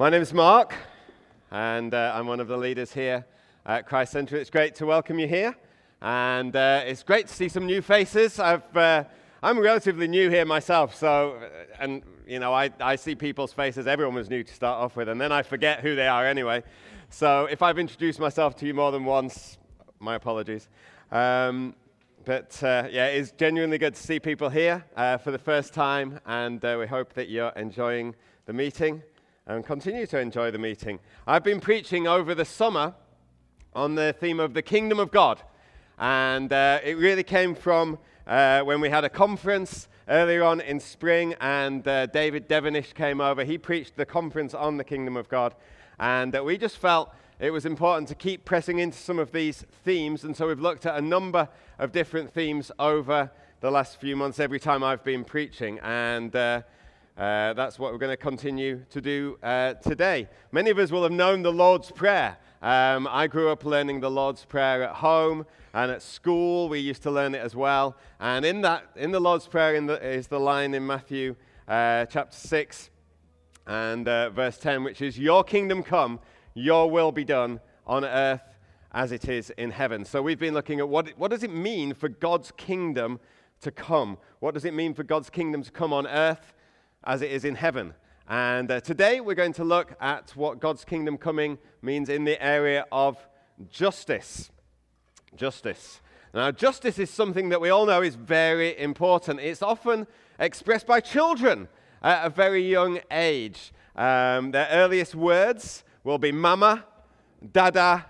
My name is Mark, and uh, I'm one of the leaders here at Christ Centre. It's great to welcome you here, and uh, it's great to see some new faces. I've, uh, I'm relatively new here myself, so, uh, and you know, I, I see people's faces. Everyone was new to start off with, and then I forget who they are anyway. So if I've introduced myself to you more than once, my apologies. Um, but uh, yeah, it's genuinely good to see people here uh, for the first time, and we hope that you're enjoying the meeting and continue to enjoy the meeting. I've been preaching over the summer on the theme of the kingdom of God. And uh, it really came from uh, when we had a conference earlier on in spring, and uh, David Devenish came over. He preached the conference on the kingdom of God. And uh, we just felt it was important to keep pressing into some of these themes. And so we've looked at a number of different themes over the last few months every time I've been preaching. And uh, that's what we're going to continue to do uh, today. Many of us will have known the Lord's Prayer. Um, I grew up learning the Lord's Prayer at home and at school. We used to learn it as well. And in that, in the Lord's Prayer, the, is the line in Matthew uh, chapter six and uh, verse ten, which is, "Your kingdom come, Your will be done on earth as it is in heaven." So we've been looking at what what does it mean for God's kingdom to come? What does it mean for God's kingdom to come on earth? As it is in heaven. And uh, today we're going to look at what God's kingdom coming means in the area of justice. Justice. Now, justice is something that we all know is very important. It's often expressed by children at a very young age. Um, their earliest words will be mama, dada,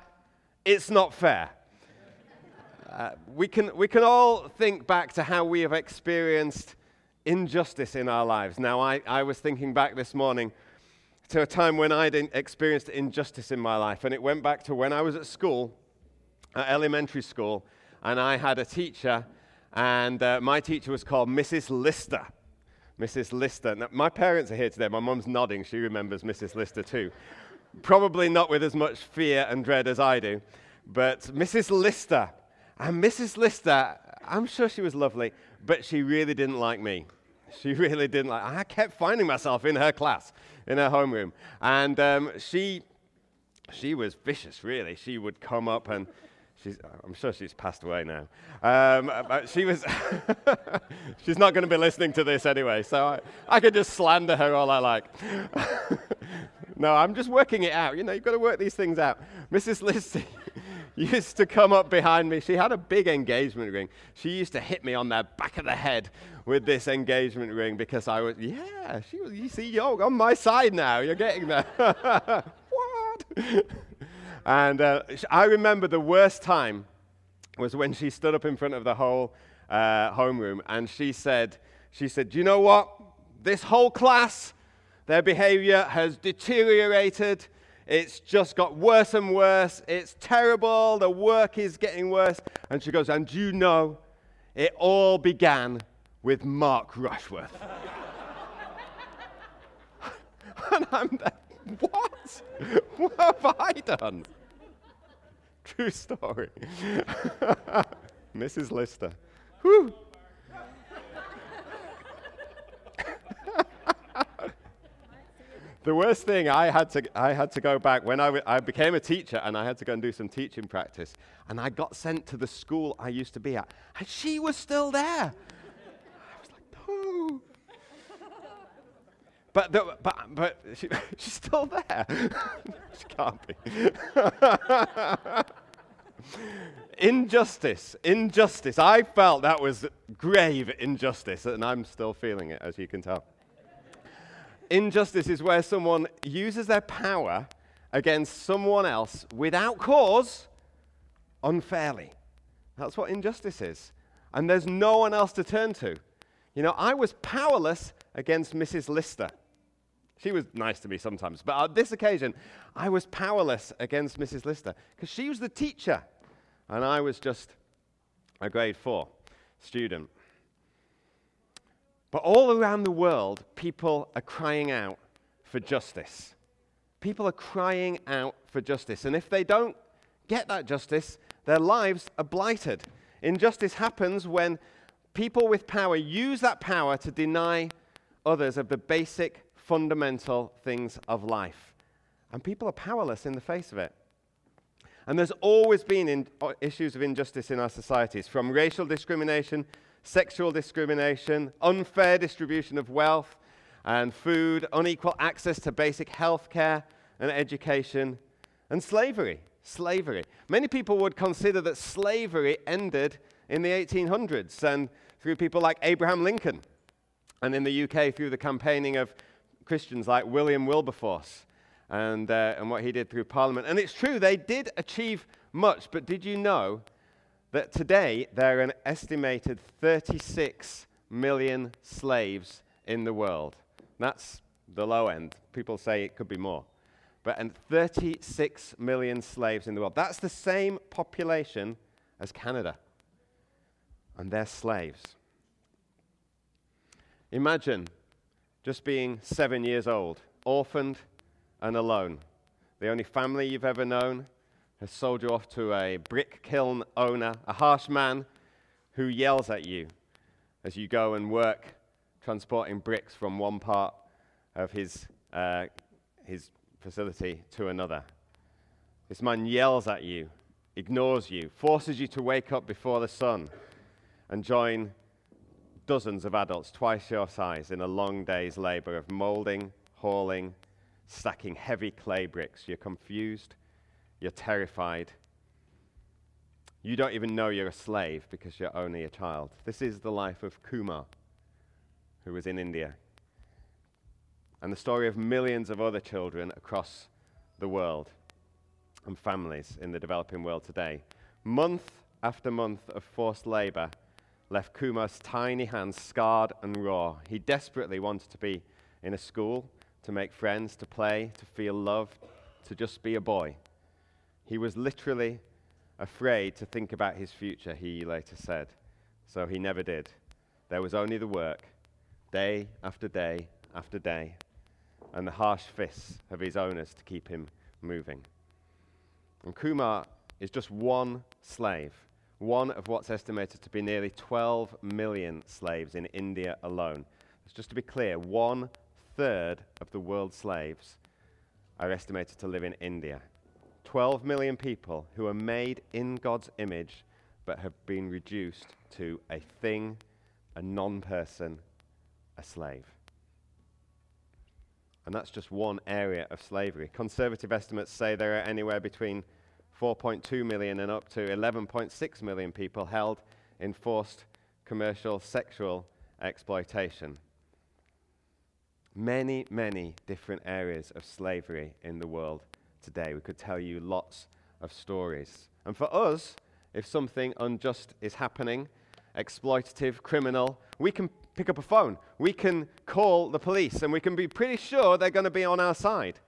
it's not fair. Uh, we, can, we can all think back to how we have experienced injustice in our lives. Now, I, I was thinking back this morning to a time when I'd experienced injustice in my life, and it went back to when I was at school, at elementary school, and I had a teacher, and uh, my teacher was called Mrs. Lister. Mrs. Lister. Now, my parents are here today. My mum's nodding. She remembers Mrs. Lister too. Probably not with as much fear and dread as I do, but Mrs. Lister. And Mrs. Lister, I'm sure she was lovely, but she really didn't like me. She really didn't like. I kept finding myself in her class, in her homeroom, and um, she, she was vicious. Really, she would come up and. She's, I'm sure she's passed away now. Um, but she was. she's not going to be listening to this anyway, so I, I could just slander her all I like. no, I'm just working it out. You know, you've got to work these things out. Mrs. Lister used to come up behind me. She had a big engagement ring. She used to hit me on the back of the head with this engagement ring because I was, yeah, she was, you see, you're on my side now. You're getting there. what? and uh, I remember the worst time was when she stood up in front of the whole uh, homeroom and she said, she said, do you know what? This whole class, their behavior has deteriorated. It's just got worse and worse. It's terrible. The work is getting worse. And she goes, and you know, it all began with Mark Rushworth. and I'm like, what? What have I done? True story. Mrs. Lister. Whew. The worst thing, I had to, I had to go back when I, w- I became a teacher and I had to go and do some teaching practice. And I got sent to the school I used to be at. And she was still there. I was like, no. But, the, but, but she, she's still there. she can't be. injustice, injustice. I felt that was grave injustice, and I'm still feeling it, as you can tell. Injustice is where someone uses their power against someone else without cause unfairly. That's what injustice is. And there's no one else to turn to. You know, I was powerless against Mrs. Lister. She was nice to me sometimes, but on this occasion, I was powerless against Mrs. Lister because she was the teacher and I was just a grade four student. But all around the world, people are crying out for justice. People are crying out for justice. And if they don't get that justice, their lives are blighted. Injustice happens when people with power use that power to deny others of the basic fundamental things of life And people are powerless in the face of it. And there's always been in, uh, issues of injustice in our societies, from racial discrimination, sexual discrimination, unfair distribution of wealth and food, unequal access to basic health care and education, and slavery. Slavery. Many people would consider that slavery ended in the 1800s and through people like Abraham Lincoln, and in the UK through the campaigning of Christians like William Wilberforce and, uh, and what he did through Parliament. And it's true, they did achieve much, but did you know that today there are an estimated 36 million slaves in the world? That's the low end. People say it could be more. But and 36 million slaves in the world. That's the same population as Canada. And they're slaves. Imagine just being seven years old, orphaned and alone. The only family you've ever known has sold you off to a brick kiln owner, a harsh man who yells at you as you go and work transporting bricks from one part of his, uh, his facility to another. This man yells at you, ignores you, forces you to wake up before the sun and join dozens of adults twice your size in a long day's labor of molding, hauling, stacking heavy clay bricks. You're confused, you're terrified. You don't even know you're a slave because you're only a child. This is the life of Kumar, who was in India, and the story of millions of other children across the world and families in the developing world today. Month after month of forced labor left Kumar's tiny hands scarred and raw. He desperately wanted to be in a school to make friends, to play, to feel loved, to just be a boy. He was literally afraid to think about his future, he later said. So he never did. There was only the work, day after day after day, and the harsh fists of his owners to keep him moving. And Kumar is just one slave, one of what's estimated to be nearly 12 million slaves in India alone. Just to be clear, one third of the world's slaves are estimated to live in India. 12 million people who are made in God's image but have been reduced to a thing, a non person, a slave. And that's just one area of slavery. Conservative estimates say there are anywhere between 4.2 million and up to 11.6 million people held in forced commercial sexual exploitation many, many different areas of slavery in the world today. We could tell you lots of stories. And for us, if something unjust is happening, exploitative, criminal, we can pick up a phone. We can call the police and we can be pretty sure they're going to be on our side.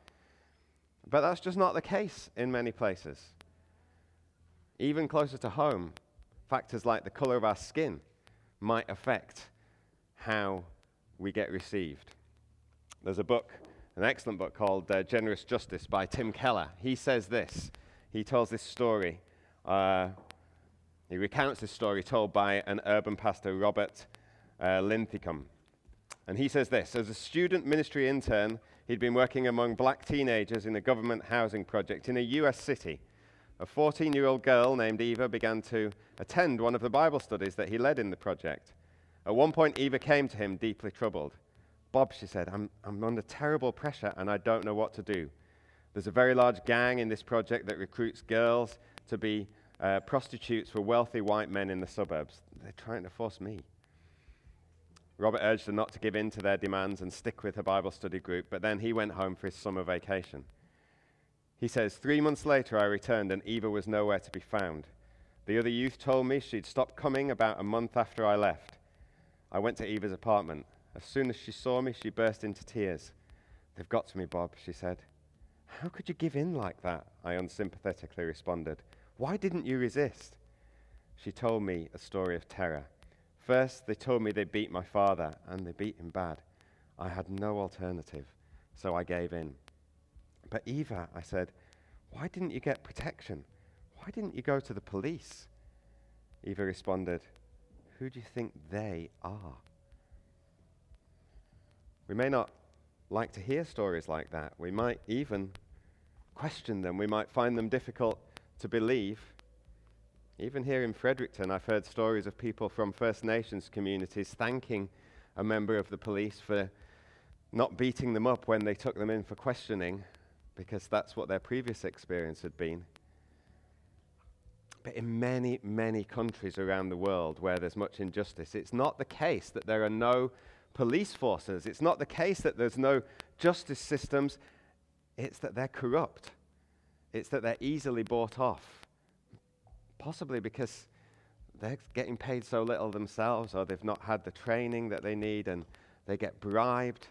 But that's just not the case in many places. Even closer to home, factors like the color of our skin might affect how we get received. There's a book, an excellent book called uh, Generous Justice by Tim Keller. He says this. He tells this story. Uh, he recounts this story told by an urban pastor, Robert uh, Linthicum. And he says this As a student ministry intern, he'd been working among black teenagers in a government housing project in a US city. A 14 year old girl named Eva began to attend one of the Bible studies that he led in the project. At one point, Eva came to him deeply troubled. Bob, she said, I'm, I'm under terrible pressure and I don't know what to do. There's a very large gang in this project that recruits girls to be uh, prostitutes for wealthy white men in the suburbs. They're trying to force me. Robert urged her not to give in to their demands and stick with her Bible study group, but then he went home for his summer vacation. He says, Three months later, I returned and Eva was nowhere to be found. The other youth told me she'd stopped coming about a month after I left. I went to Eva's apartment. As soon as she saw me, she burst into tears. They've got to me, Bob, she said. How could you give in like that? I unsympathetically responded. Why didn't you resist? She told me a story of terror. First, they told me they beat my father, and they beat him bad. I had no alternative, so I gave in. But Eva, I said, why didn't you get protection? Why didn't you go to the police? Eva responded, Who do you think they are? We may not like to hear stories like that. We might even question them, we might find them difficult to believe. Even here in Fredericton, I've heard stories of people from First Nations communities thanking a member of the police for not beating them up when they took them in for questioning, because that's what their previous experience had been. But in many, many countries around the world where there's much injustice, it's not the case that there are no police forces. It's not the case that there's no justice systems. It's that they're corrupt. It's that they're easily bought off. Possibly because they're getting paid so little themselves, or they've not had the training that they need, and they get bribed.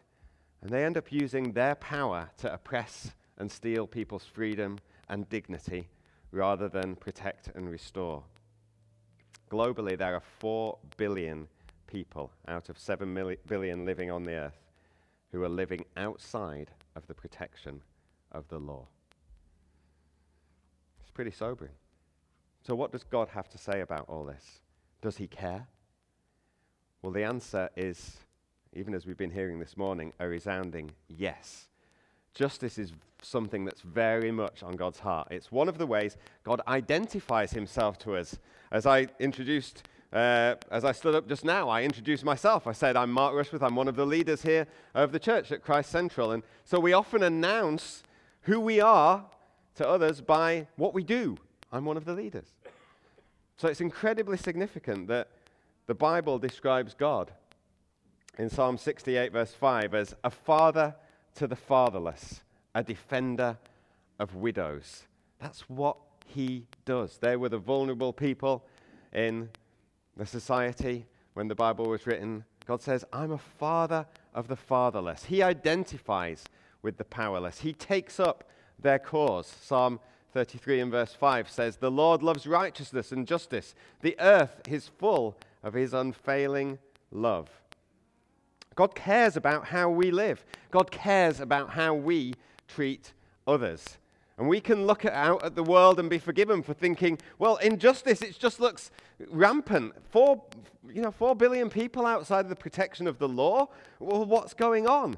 And they end up using their power to oppress and steal people's freedom and dignity rather than protect and restore. Globally, there are 4 billion people out of 7 billion living on the earth who are living outside of the protection of the law. It's pretty sobering. So, what does God have to say about all this? Does he care? Well, the answer is, even as we've been hearing this morning, a resounding yes. Justice is something that's very much on God's heart. It's one of the ways God identifies himself to us. As I introduced, uh, as I stood up just now, I introduced myself. I said, I'm Mark Rushworth. I'm one of the leaders here of the church at Christ Central. And so we often announce who we are to others by what we do. I'm one of the leaders. So it's incredibly significant that the Bible describes God in Psalm 68, verse 5, as a father to the fatherless, a defender of widows. That's what he does. They were the vulnerable people in the society when the Bible was written. God says, I'm a father of the fatherless. He identifies with the powerless, he takes up their cause. Psalm 33 and verse 5 says, The Lord loves righteousness and justice. The earth is full of his unfailing love. God cares about how we live. God cares about how we treat others. And we can look out at the world and be forgiven for thinking, well, injustice, it just looks rampant. Four, you know, four billion people outside of the protection of the law. Well, what's going on?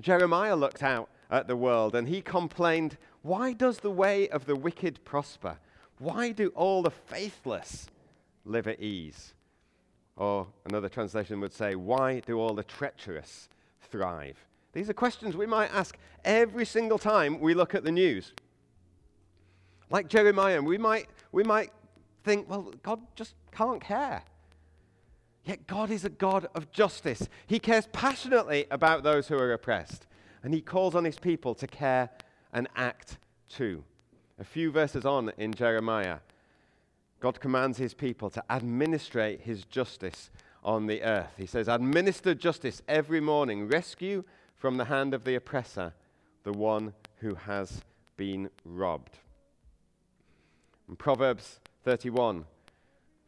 Jeremiah looked out at the world and he complained, Why does the way of the wicked prosper? Why do all the faithless live at ease? Or another translation would say, Why do all the treacherous thrive? These are questions we might ask every single time we look at the news. Like Jeremiah, we might, we might think, well, God just can't care. Yet God is a God of justice. He cares passionately about those who are oppressed, and He calls on His people to care and act too. A few verses on in Jeremiah, God commands his people to administrate his justice on the earth. He says, Administer justice every morning, rescue from the hand of the oppressor the one who has been robbed. And Proverbs 31,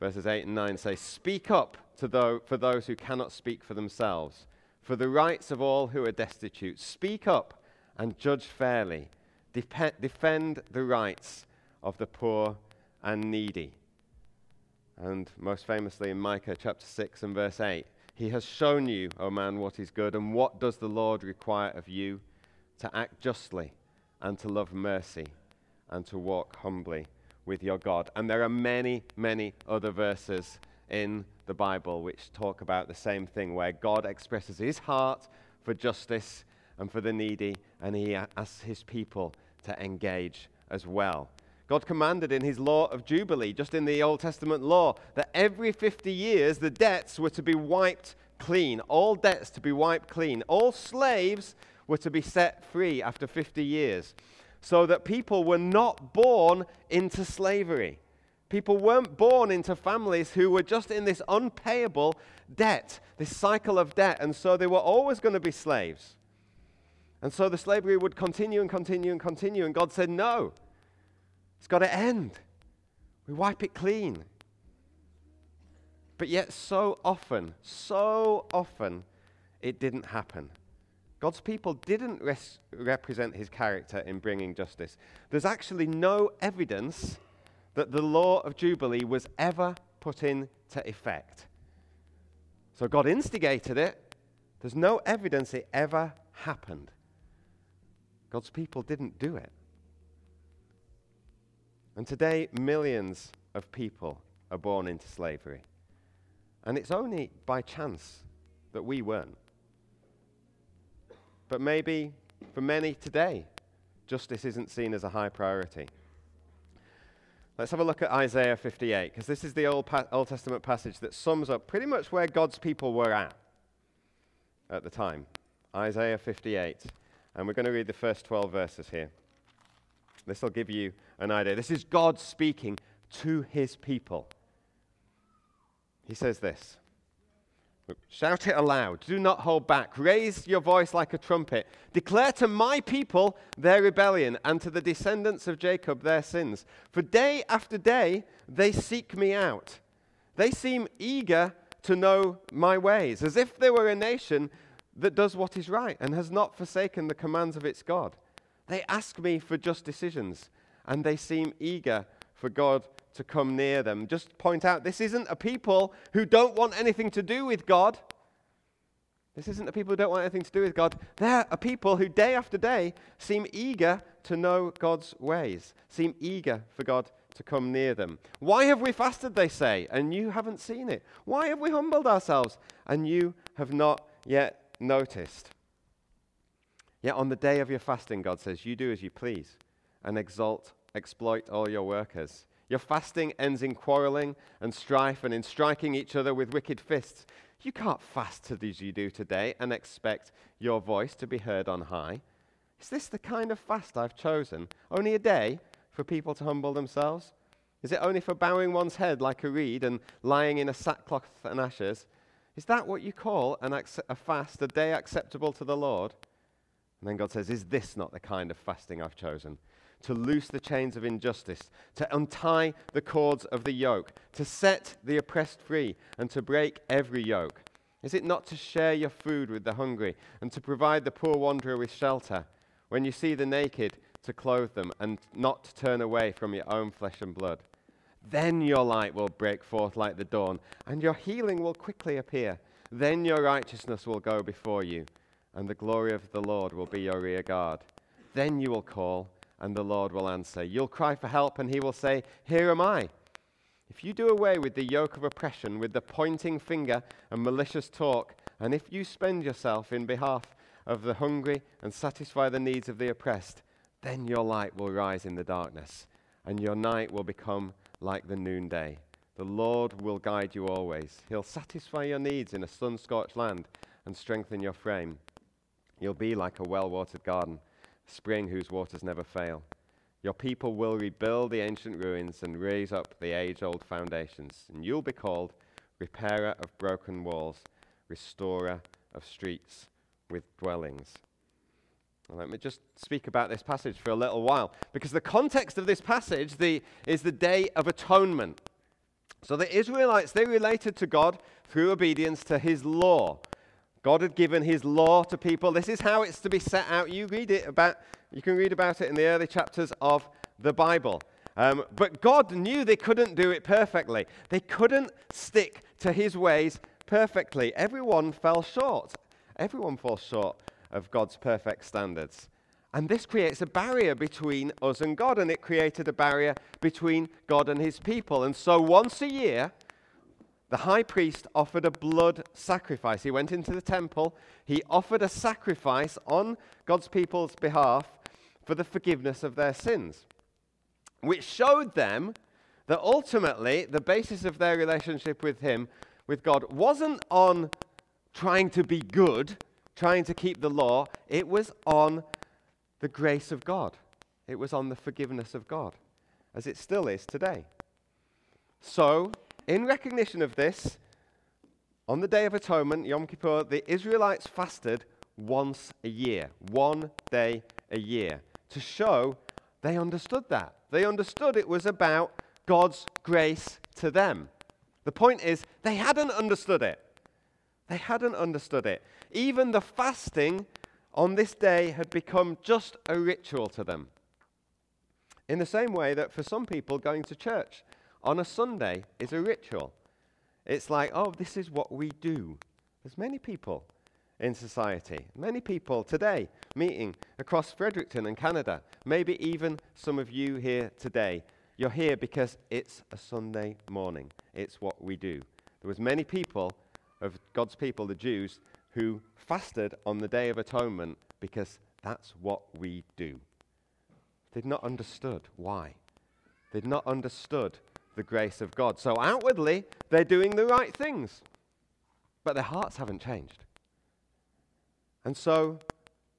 verses 8 and 9 say, Speak up to those, for those who cannot speak for themselves, for the rights of all who are destitute. Speak up and judge fairly. Dep- defend the rights of the poor and needy. And most famously in Micah chapter 6 and verse 8, he has shown you, O man, what is good, and what does the Lord require of you? To act justly, and to love mercy, and to walk humbly with your God. And there are many, many other verses in the Bible which talk about the same thing, where God expresses his heart for justice and for the needy, and he asks his people to engage as well. God commanded in his law of Jubilee, just in the Old Testament law, that every 50 years the debts were to be wiped clean. All debts to be wiped clean. All slaves were to be set free after 50 years. So that people were not born into slavery. People weren't born into families who were just in this unpayable debt, this cycle of debt, and so they were always going to be slaves. And so the slavery would continue and continue and continue, and God said, No, it's got to end. We wipe it clean. But yet, so often, so often, it didn't happen. God's people didn't res- represent his character in bringing justice. There's actually no evidence that the law of Jubilee was ever put into effect. So God instigated it. There's no evidence it ever happened. God's people didn't do it. And today, millions of people are born into slavery. And it's only by chance that we weren't. But maybe for many today, justice isn't seen as a high priority. Let's have a look at Isaiah 58, because this is the Old, pa- Old Testament passage that sums up pretty much where God's people were at at the time. Isaiah 58. And we're going to read the first 12 verses here. This will give you an idea. This is God speaking to his people. He says this Shout it aloud. Do not hold back. Raise your voice like a trumpet. Declare to my people their rebellion and to the descendants of Jacob their sins. For day after day they seek me out. They seem eager to know my ways, as if they were a nation that does what is right and has not forsaken the commands of its God. They ask me for just decisions, and they seem eager for God to come near them. Just point out this isn't a people who don't want anything to do with God. This isn't a people who don't want anything to do with God. They're a people who, day after day, seem eager to know God's ways, seem eager for God to come near them. Why have we fasted, they say, and you haven't seen it? Why have we humbled ourselves, and you have not yet noticed? Yet on the day of your fasting, God says, you do as you please and exalt, exploit all your workers. Your fasting ends in quarreling and strife and in striking each other with wicked fists. You can't fast as you do today and expect your voice to be heard on high. Is this the kind of fast I've chosen? Only a day for people to humble themselves? Is it only for bowing one's head like a reed and lying in a sackcloth and ashes? Is that what you call an a fast, a day acceptable to the Lord? And then God says, Is this not the kind of fasting I've chosen? to loose the chains of injustice, to untie the cords of the yoke, to set the oppressed free, and to break every yoke? Is it not to share your food with the hungry, and to provide the poor wanderer with shelter? When you see the naked, to clothe them, and not to turn away from your own flesh and blood? Then your light will break forth like the dawn, and your healing will quickly appear. Then your righteousness will go before you, and the glory of the Lord will be your rear guard. Then you will call and the Lord will answer. You'll cry for help, and he will say, Here am I. If you do away with the yoke of oppression, with the pointing finger and malicious talk, and if you spend yourself in behalf of the hungry and satisfy the needs of the oppressed, then your light will rise in the darkness, and your night will become like the noonday. The Lord will guide you always. He'll satisfy your needs in a sun scorched land and strengthen your frame. You'll be like a well watered garden spring whose waters never fail. Your people will rebuild the ancient ruins and raise up the age old foundations, and you'll be called repairer of broken walls, restorer of streets with dwellings. let me just speak about this passage for a little while, because the context of this passage the, is the Day of Atonement. So the Israelites, they related to God through obedience to his law. God had given his law to people. This is how it's to be set out. You read it about, you can read about it in the early chapters of the Bible. Um, but God knew they couldn't do it perfectly. They couldn't stick to his ways perfectly. Everyone fell short. Everyone falls short of God's perfect standards. And this creates a barrier between us and God, and it created a barrier between God and his people. And so once a year, the high priest offered a blood sacrifice. He went into the temple, he offered a sacrifice on God's people's behalf for the forgiveness of their sins, which showed them that ultimately the basis of their relationship with him, with God, wasn't on trying to be good, trying to keep the law, it was on the grace of God. It was on the forgiveness of God, as it still is today. So, in recognition of this, on the Day of Atonement, Yom Kippur, the Israelites fasted once a year, one day a year, to show they understood that. They understood it was about God's grace to them. The point is, they hadn't understood it. They hadn't understood it. Even the fasting on this day had become just a ritual to them. In the same way that for some people, going to church on a Sunday is a ritual. It's like, oh, this is what we do. There's many people in society, many people today meeting across Fredericton and Canada, maybe even some of you here today. You're here because it's a Sunday morning. It's what we do. There was many people of God's people, the Jews, who fasted on the Day of Atonement because that's what we do. They'd not understood why. They'd not understood the grace of God. So outwardly, they're doing the right things, but their hearts haven't changed. And so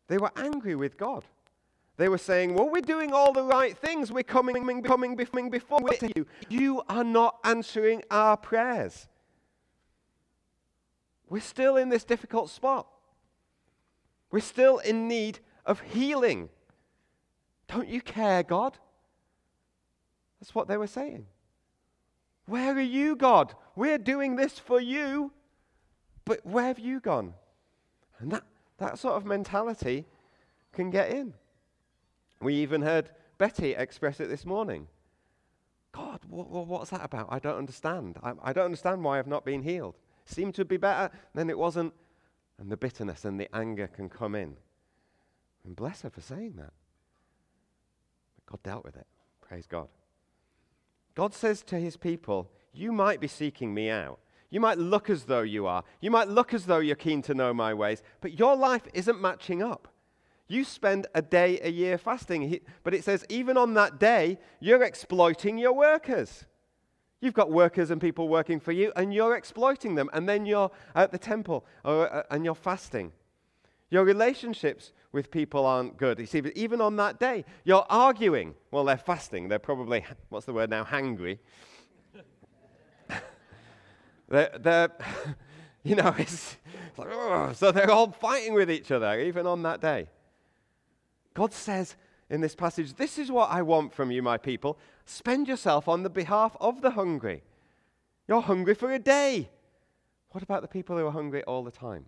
they were angry with God. They were saying, Well, we're doing all the right things. We're coming, coming, coming before you. You are not answering our prayers. We're still in this difficult spot. We're still in need of healing. Don't you care, God? That's what they were saying. Where are you, God? We're doing this for you, but where have you gone? And that, that sort of mentality can get in. We even heard Betty express it this morning. God, what, what's that about? I don't understand. I, I don't understand why I've not been healed seemed to be better, then it wasn't. And the bitterness and the anger can come in. And bless her for saying that. But God dealt with it. Praise God. God says to his people, You might be seeking me out. You might look as though you are. You might look as though you're keen to know my ways, but your life isn't matching up. You spend a day a year fasting, but it says even on that day, you're exploiting your workers. You've got workers and people working for you, and you're exploiting them. And then you're at the temple or, uh, and you're fasting. Your relationships with people aren't good. You see, even on that day, you're arguing. Well, they're fasting. They're probably, what's the word now, hangry. they're, they're you know, it's, it's like, so they're all fighting with each other, even on that day. God says, in this passage This is what I want from you, my people. Spend yourself on the behalf of the hungry. You're hungry for a day. What about the people who are hungry all the time?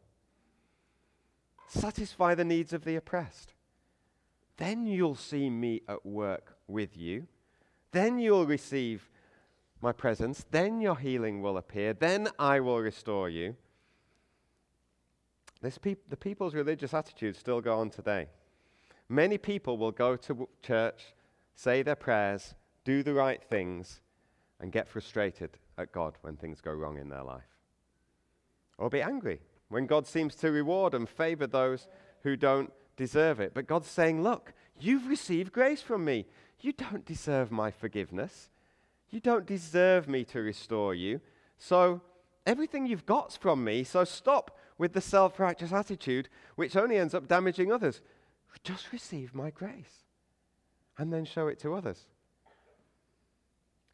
Satisfy the needs of the oppressed. Then you'll see me at work with you. Then you'll receive my presence. Then your healing will appear. Then I will restore you. Peop- the people's religious attitudes still go on today. Many people will go to church, say their prayers, do the right things, and get frustrated at God when things go wrong in their life. Or be angry when God seems to reward and favor those who don't deserve it. But God's saying, Look, you've received grace from me. You don't deserve my forgiveness. You don't deserve me to restore you. So everything you've got's from me. So stop with the self righteous attitude, which only ends up damaging others. Just receive my grace and then show it to others.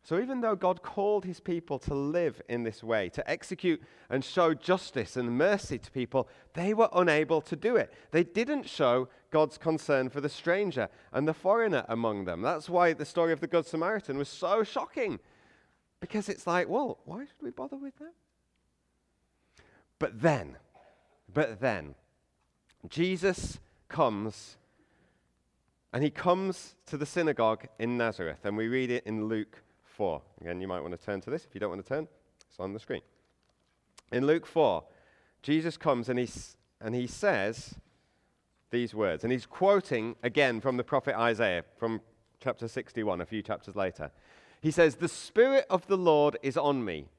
So, even though God called his people to live in this way, to execute and show justice and mercy to people, they were unable to do it. They didn't show God's concern for the stranger and the foreigner among them. That's why the story of the Good Samaritan was so shocking. Because it's like, well, why should we bother with that? But then, but then, Jesus comes and he comes to the synagogue in Nazareth, and we read it in Luke 4. Again, you might want to turn to this. If you don't want to turn, it's on the screen. In Luke 4, Jesus comes and he, and he says these words, and he's quoting again from the prophet Isaiah from chapter 61, a few chapters later. He says, The Spirit of the Lord is on me,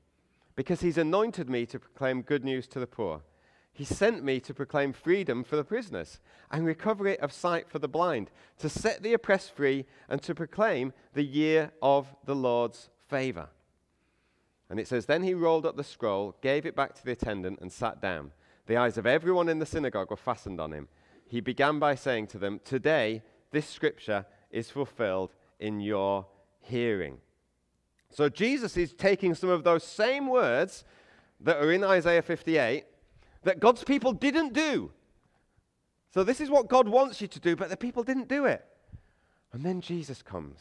because he's anointed me to proclaim good news to the poor. He sent me to proclaim freedom for the prisoners and recovery of sight for the blind, to set the oppressed free, and to proclaim the year of the Lord's favor. And it says, Then he rolled up the scroll, gave it back to the attendant, and sat down. The eyes of everyone in the synagogue were fastened on him. He began by saying to them, Today this scripture is fulfilled in your hearing. So Jesus is taking some of those same words that are in Isaiah 58 that God's people didn't do. So, this is what God wants you to do, but the people didn't do it. And then Jesus comes.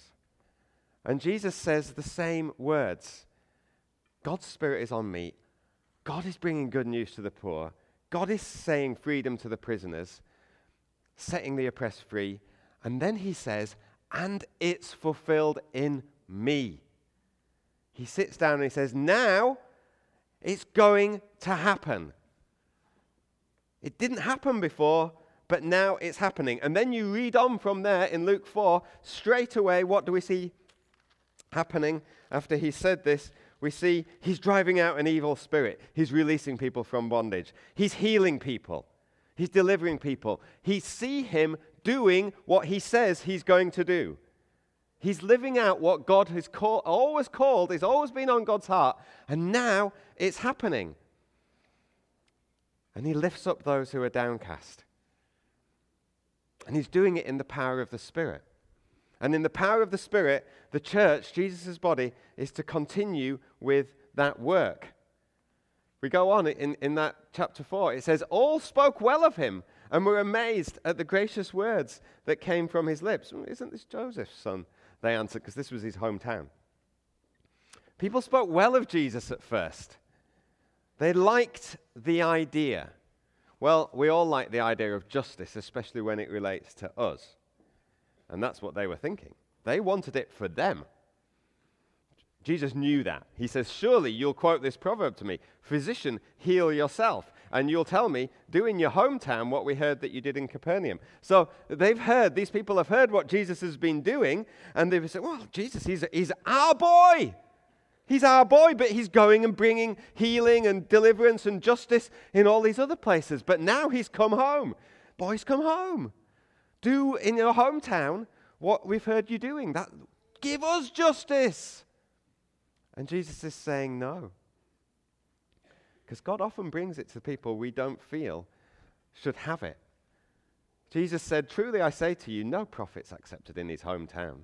And Jesus says the same words God's Spirit is on me. God is bringing good news to the poor. God is saying freedom to the prisoners, setting the oppressed free. And then he says, and it's fulfilled in me. He sits down and he says, now it's going to happen. It didn't happen before, but now it's happening. And then you read on from there in Luke 4, straight away, what do we see happening after he said this, we see he's driving out an evil spirit. He's releasing people from bondage. He's healing people. He's delivering people. He see him doing what he says he's going to do. He's living out what God has call, always called, it's always been on God's heart, and now it's happening. And he lifts up those who are downcast. And he's doing it in the power of the Spirit. And in the power of the Spirit, the church, Jesus' body, is to continue with that work. We go on in, in that chapter 4. It says, All spoke well of him and were amazed at the gracious words that came from his lips. Isn't this Joseph's son? They answered, because this was his hometown. People spoke well of Jesus at first. They liked the idea. Well, we all like the idea of justice, especially when it relates to us. And that's what they were thinking. They wanted it for them. Jesus knew that. He says, Surely you'll quote this proverb to me Physician, heal yourself. And you'll tell me, Do in your hometown what we heard that you did in Capernaum. So they've heard, these people have heard what Jesus has been doing, and they've said, Well, Jesus, he's, he's our boy. He's our boy, but he's going and bringing healing and deliverance and justice in all these other places. But now he's come home. Boys, come home. Do in your hometown what we've heard you doing. That, give us justice. And Jesus is saying no. Because God often brings it to people we don't feel should have it. Jesus said, Truly I say to you, no prophet's accepted in his hometown.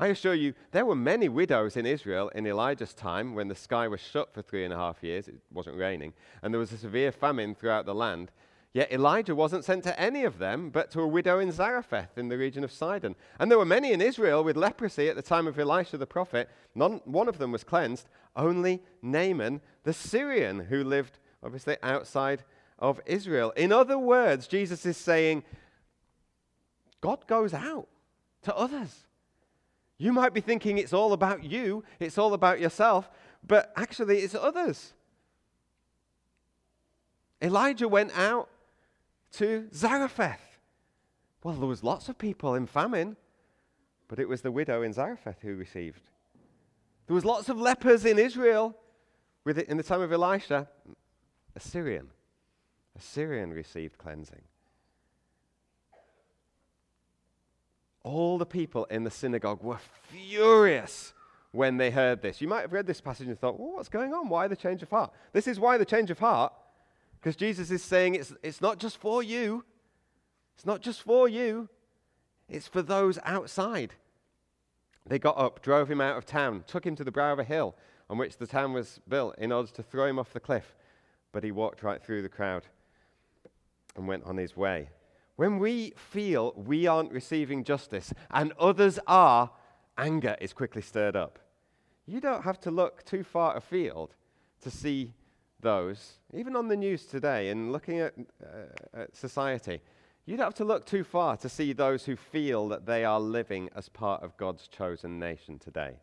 I assure you, there were many widows in Israel in Elijah's time when the sky was shut for three and a half years. It wasn't raining. And there was a severe famine throughout the land. Yet Elijah wasn't sent to any of them, but to a widow in Zarephath in the region of Sidon. And there were many in Israel with leprosy at the time of Elisha the prophet. None, one of them was cleansed, only Naaman the Syrian, who lived obviously outside of Israel. In other words, Jesus is saying, God goes out to others. You might be thinking it's all about you, it's all about yourself, but actually it's others. Elijah went out to Zarephath. Well, there was lots of people in famine, but it was the widow in Zarephath who received. There was lots of lepers in Israel with it in the time of Elisha. A Syrian. A Syrian received cleansing. All the people in the synagogue were furious when they heard this. You might have read this passage and thought, well, what's going on? Why the change of heart? This is why the change of heart because Jesus is saying it's, it's not just for you, it's not just for you, it's for those outside. They got up, drove him out of town, took him to the brow of a hill on which the town was built in order to throw him off the cliff. But he walked right through the crowd and went on his way. When we feel we aren't receiving justice and others are, anger is quickly stirred up. You don't have to look too far afield to see those, even on the news today and looking at, uh, at society, you don't have to look too far to see those who feel that they are living as part of God's chosen nation today.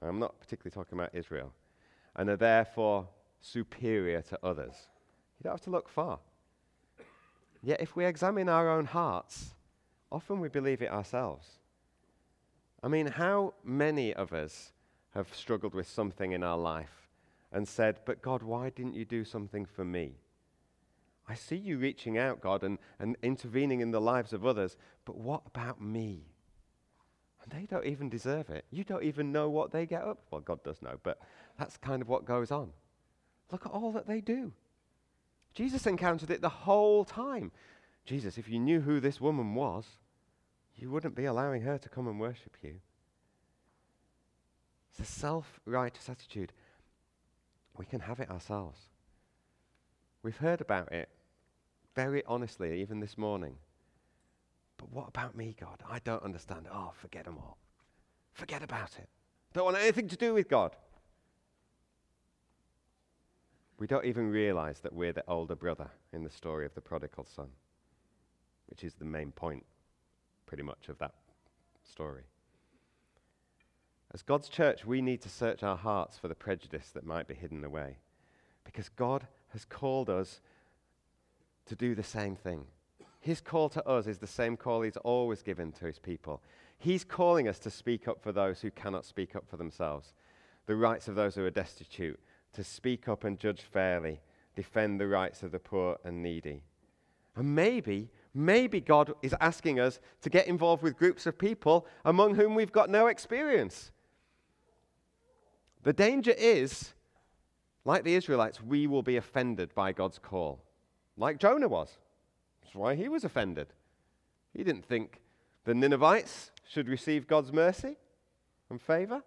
I'm not particularly talking about Israel, and are therefore superior to others. You don't have to look far. Yet, if we examine our own hearts, often we believe it ourselves. I mean, how many of us have struggled with something in our life and said, But God, why didn't you do something for me? I see you reaching out, God, and, and intervening in the lives of others, but what about me? And they don't even deserve it. You don't even know what they get up. Well, God does know, but that's kind of what goes on. Look at all that they do. Jesus encountered it the whole time. Jesus, if you knew who this woman was, you wouldn't be allowing her to come and worship you. It's a self righteous attitude we can have it ourselves. We've heard about it very honestly, even this morning. But what about me, God? I don't understand. Oh, forget them all. Forget about it. Don't want anything to do with God. We don't even realize that we're the older brother in the story of the prodigal son, which is the main point, pretty much, of that story. As God's church, we need to search our hearts for the prejudice that might be hidden away. Because God has called us to do the same thing. His call to us is the same call He's always given to His people. He's calling us to speak up for those who cannot speak up for themselves, the rights of those who are destitute, to speak up and judge fairly, defend the rights of the poor and needy. And maybe, maybe God is asking us to get involved with groups of people among whom we've got no experience. The danger is, like the Israelites, we will be offended by God's call, like Jonah was. That's why he was offended. He didn't think the Ninevites should receive God's mercy and favor.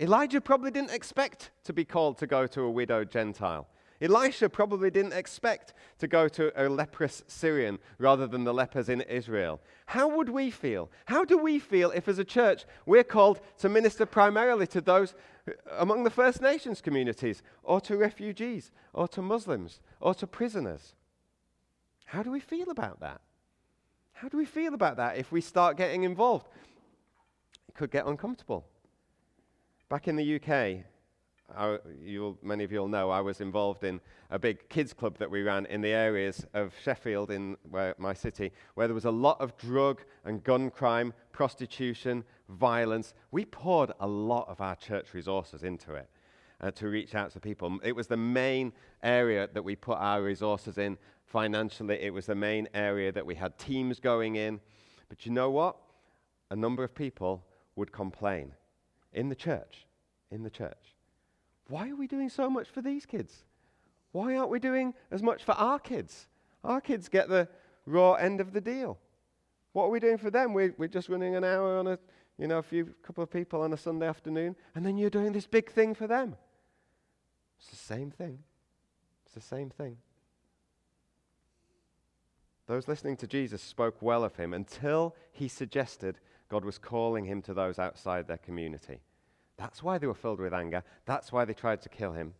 Elijah probably didn't expect to be called to go to a widowed Gentile. Elisha probably didn't expect to go to a leprous Syrian rather than the lepers in Israel. How would we feel? How do we feel if, as a church, we're called to minister primarily to those among the First Nations communities, or to refugees, or to Muslims, or to prisoners? How do we feel about that? How do we feel about that if we start getting involved? It could get uncomfortable. Back in the UK, I, many of you will know I was involved in a big kids club that we ran in the areas of Sheffield, in where, my city, where there was a lot of drug and gun crime, prostitution, violence. We poured a lot of our church resources into it uh, to reach out to people. It was the main area that we put our resources in financially. It was the main area that we had teams going in. But you know what? A number of people would complain in the church. In the church. Why are we doing so much for these kids? Why aren't we doing as much for our kids? Our kids get the raw end of the deal. What are we doing for them? We're, we're just running an hour on a, you know, a few couple of people on a Sunday afternoon, and then you're doing this big thing for them. It's the same thing. It's the same thing. Those listening to Jesus spoke well of him until he suggested God was calling him to those outside their community. That's why they were filled with anger. That's why they tried to kill him.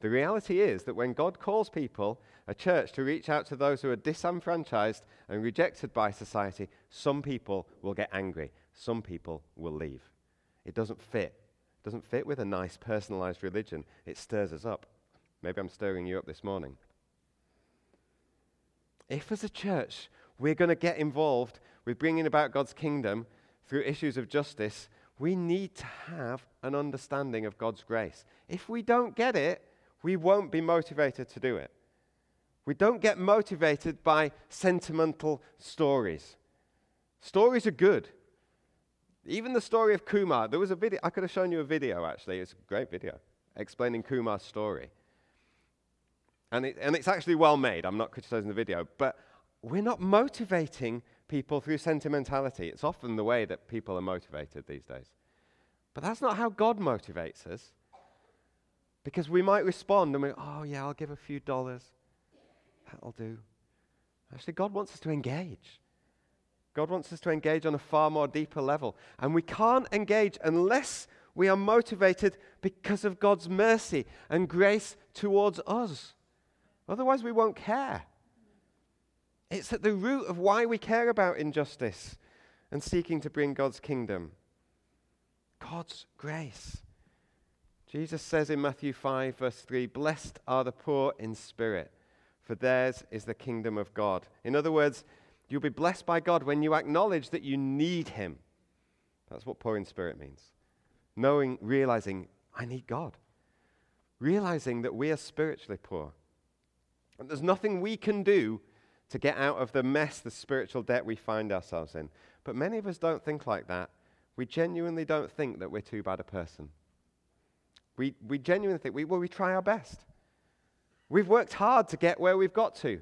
The reality is that when God calls people, a church, to reach out to those who are disenfranchised and rejected by society, some people will get angry. Some people will leave. It doesn't fit. It doesn't fit with a nice personalized religion. It stirs us up. Maybe I'm stirring you up this morning. If, as a church, we're going to get involved with bringing about God's kingdom through issues of justice, we need to have an understanding of God's grace. If we don't get it, we won't be motivated to do it. We don't get motivated by sentimental stories. Stories are good. Even the story of Kumar, there was a video, I could have shown you a video actually, it's a great video, explaining Kumar's story. And, it, and it's actually well made. I'm not criticizing the video. But we're not motivating people through sentimentality. It's often the way that people are motivated these days. But that's not how God motivates us. Because we might respond and we, oh, yeah, I'll give a few dollars. That'll do. Actually, God wants us to engage. God wants us to engage on a far more deeper level. And we can't engage unless we are motivated because of God's mercy and grace towards us. Otherwise, we won't care. It's at the root of why we care about injustice and seeking to bring God's kingdom. God's grace. Jesus says in Matthew 5, verse 3 Blessed are the poor in spirit, for theirs is the kingdom of God. In other words, you'll be blessed by God when you acknowledge that you need Him. That's what poor in spirit means. Knowing, realizing, I need God. Realizing that we are spiritually poor. And there's nothing we can do to get out of the mess, the spiritual debt we find ourselves in. But many of us don't think like that. We genuinely don't think that we're too bad a person. We, we genuinely think, we, well, we try our best. We've worked hard to get where we've got to.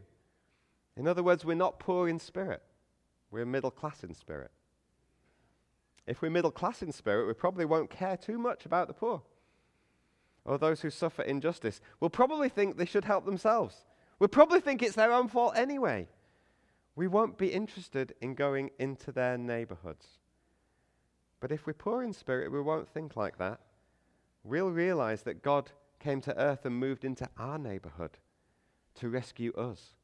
In other words, we're not poor in spirit, we're middle class in spirit. If we're middle class in spirit, we probably won't care too much about the poor or those who suffer injustice. We'll probably think they should help themselves. We'll probably think it's their own fault anyway. We won't be interested in going into their neighborhoods. But if we're poor in spirit, we won't think like that. We'll realize that God came to earth and moved into our neighborhood to rescue us.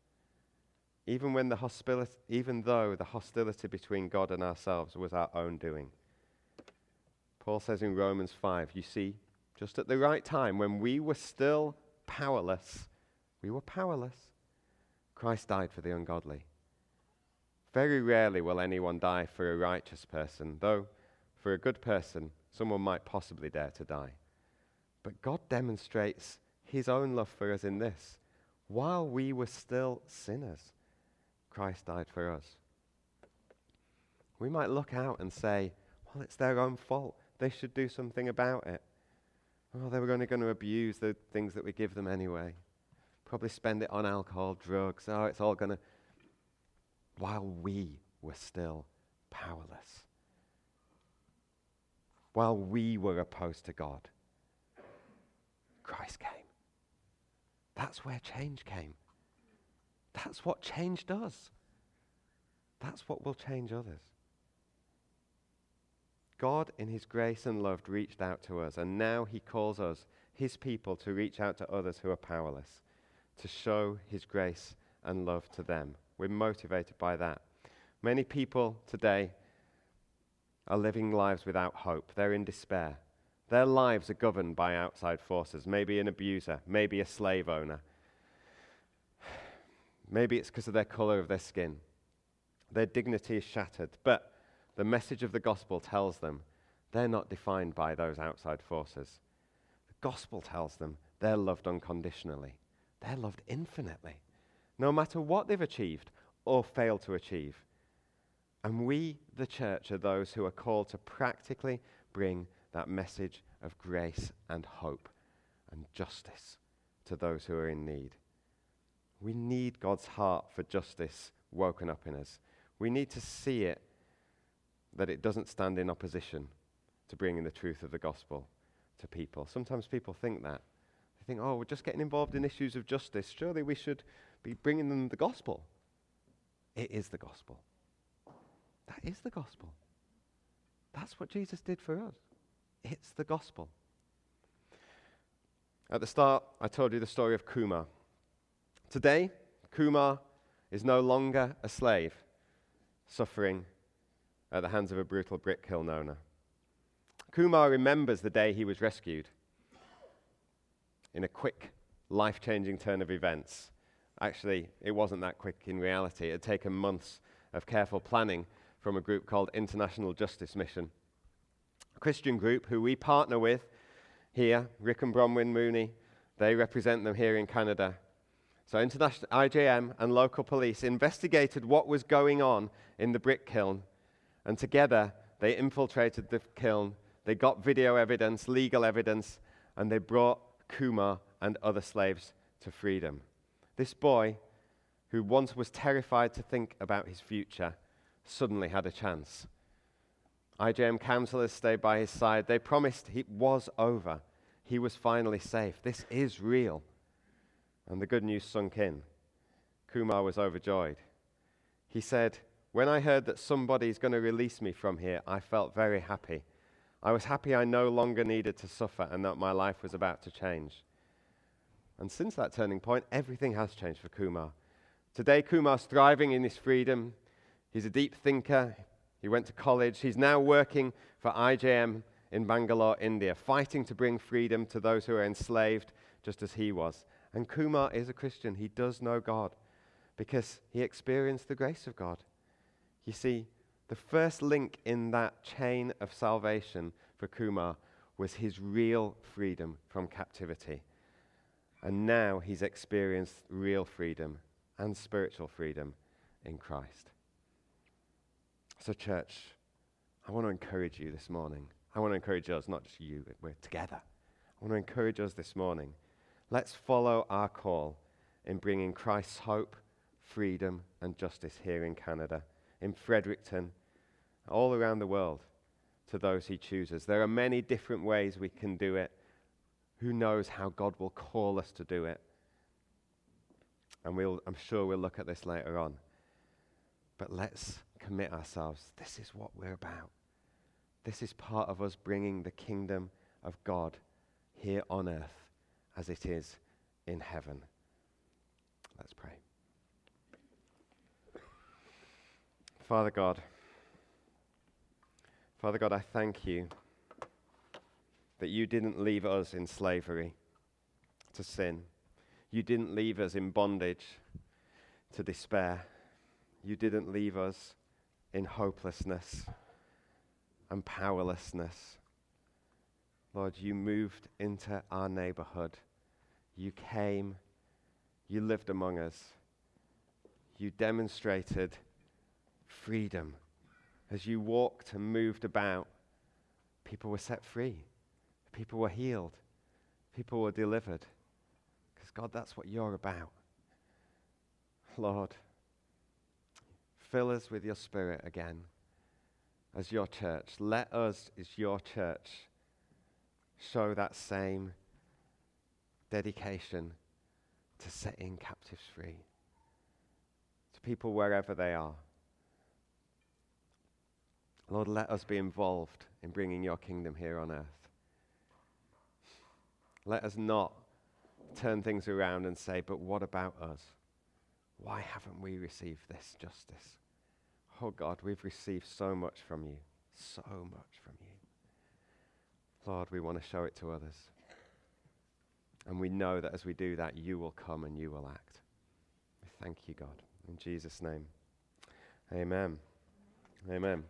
Even, when the hostility, even though the hostility between God and ourselves was our own doing. Paul says in Romans 5, you see, just at the right time, when we were still powerless, we were powerless. Christ died for the ungodly. Very rarely will anyone die for a righteous person, though for a good person, someone might possibly dare to die. But God demonstrates his own love for us in this. While we were still sinners, Christ died for us. We might look out and say, well, it's their own fault. They should do something about it. Oh, they were only going to abuse the things that we give them anyway. Probably spend it on alcohol, drugs. Oh, it's all going to. While we were still powerless. While we were opposed to God, Christ came. That's where change came. That's what change does. That's what will change others. God, in His grace and love, reached out to us, and now He calls us, His people, to reach out to others who are powerless, to show His grace and love to them. We're motivated by that. Many people today are living lives without hope, they're in despair. Their lives are governed by outside forces, maybe an abuser, maybe a slave owner. Maybe it's because of their color of their skin. Their dignity is shattered. But the message of the gospel tells them they're not defined by those outside forces. The gospel tells them they're loved unconditionally, they're loved infinitely, no matter what they've achieved or failed to achieve. And we, the church, are those who are called to practically bring that message of grace and hope and justice to those who are in need. We need God's heart for justice woken up in us. We need to see it that it doesn't stand in opposition to bringing the truth of the gospel to people. Sometimes people think that. Think, oh, we're just getting involved in issues of justice. Surely we should be bringing them the gospel. It is the gospel. That is the gospel. That's what Jesus did for us. It's the gospel. At the start, I told you the story of Kumar. Today, Kumar is no longer a slave suffering at the hands of a brutal brick kiln owner. Kumar remembers the day he was rescued in a quick, life changing turn of events. Actually, it wasn't that quick in reality. It had taken months of careful planning from a group called International Justice Mission, a Christian group who we partner with here, Rick and Bronwyn Mooney. They represent them here in Canada. So, international IJM and local police investigated what was going on in the brick kiln and together, they infiltrated the kiln. They got video evidence, legal evidence, and they brought Kumar and other slaves to freedom. This boy, who once was terrified to think about his future, suddenly had a chance. IJM counselors stayed by his side. They promised it was over. He was finally safe. This is real. And the good news sunk in. Kumar was overjoyed. He said, when I heard that somebody's going to release me from here, I felt very happy. I was happy I no longer needed to suffer and that my life was about to change. And since that turning point, everything has changed for Kumar. Today, Kumar's thriving in his freedom. He's a deep thinker. He went to college. He's now working for IJM in Bangalore, India, fighting to bring freedom to those who are enslaved, just as he was. And Kumar is a Christian. He does know God because he experienced the grace of God. You see, the first link in that chain of salvation for Kumar was his real freedom from captivity. And now he's experienced real freedom and spiritual freedom in Christ. So, church, I want to encourage you this morning. I want to encourage us, not just you, we're together. I want to encourage us this morning. Let's follow our call in bringing Christ's hope, freedom, and justice here in Canada in Fredericton, all around the world to those he chooses. There are many different ways we can do it. Who knows how God will call us to do it? And we'll, I'm sure we'll look at this later on. But let's commit ourselves. This is what we're about. This is part of us bringing the kingdom of God here on earth as it is in heaven. Let's pray. Father God, Father God, I thank you that you didn't leave us in slavery to sin. You didn't leave us in bondage to despair. You didn't leave us in hopelessness and powerlessness. Lord, you moved into our neighborhood. You came. You lived among us. You demonstrated freedom. As you walked and moved about, people were set free. People were healed. People were delivered. Because, God, that's what you're about. Lord, fill us with your spirit again as your church. Let us, as your church, show that same dedication to setting captives free, to people wherever they are. Lord, let us be involved in bringing your kingdom here on earth. Let us not turn things around and say, but what about us? Why haven't we received this justice? Oh God, we've received so much from you, so much from you. Lord, we want to show it to others. And we know that as we do that, you will come and you will act. We thank you, God. In Jesus' name. Amen. Amen.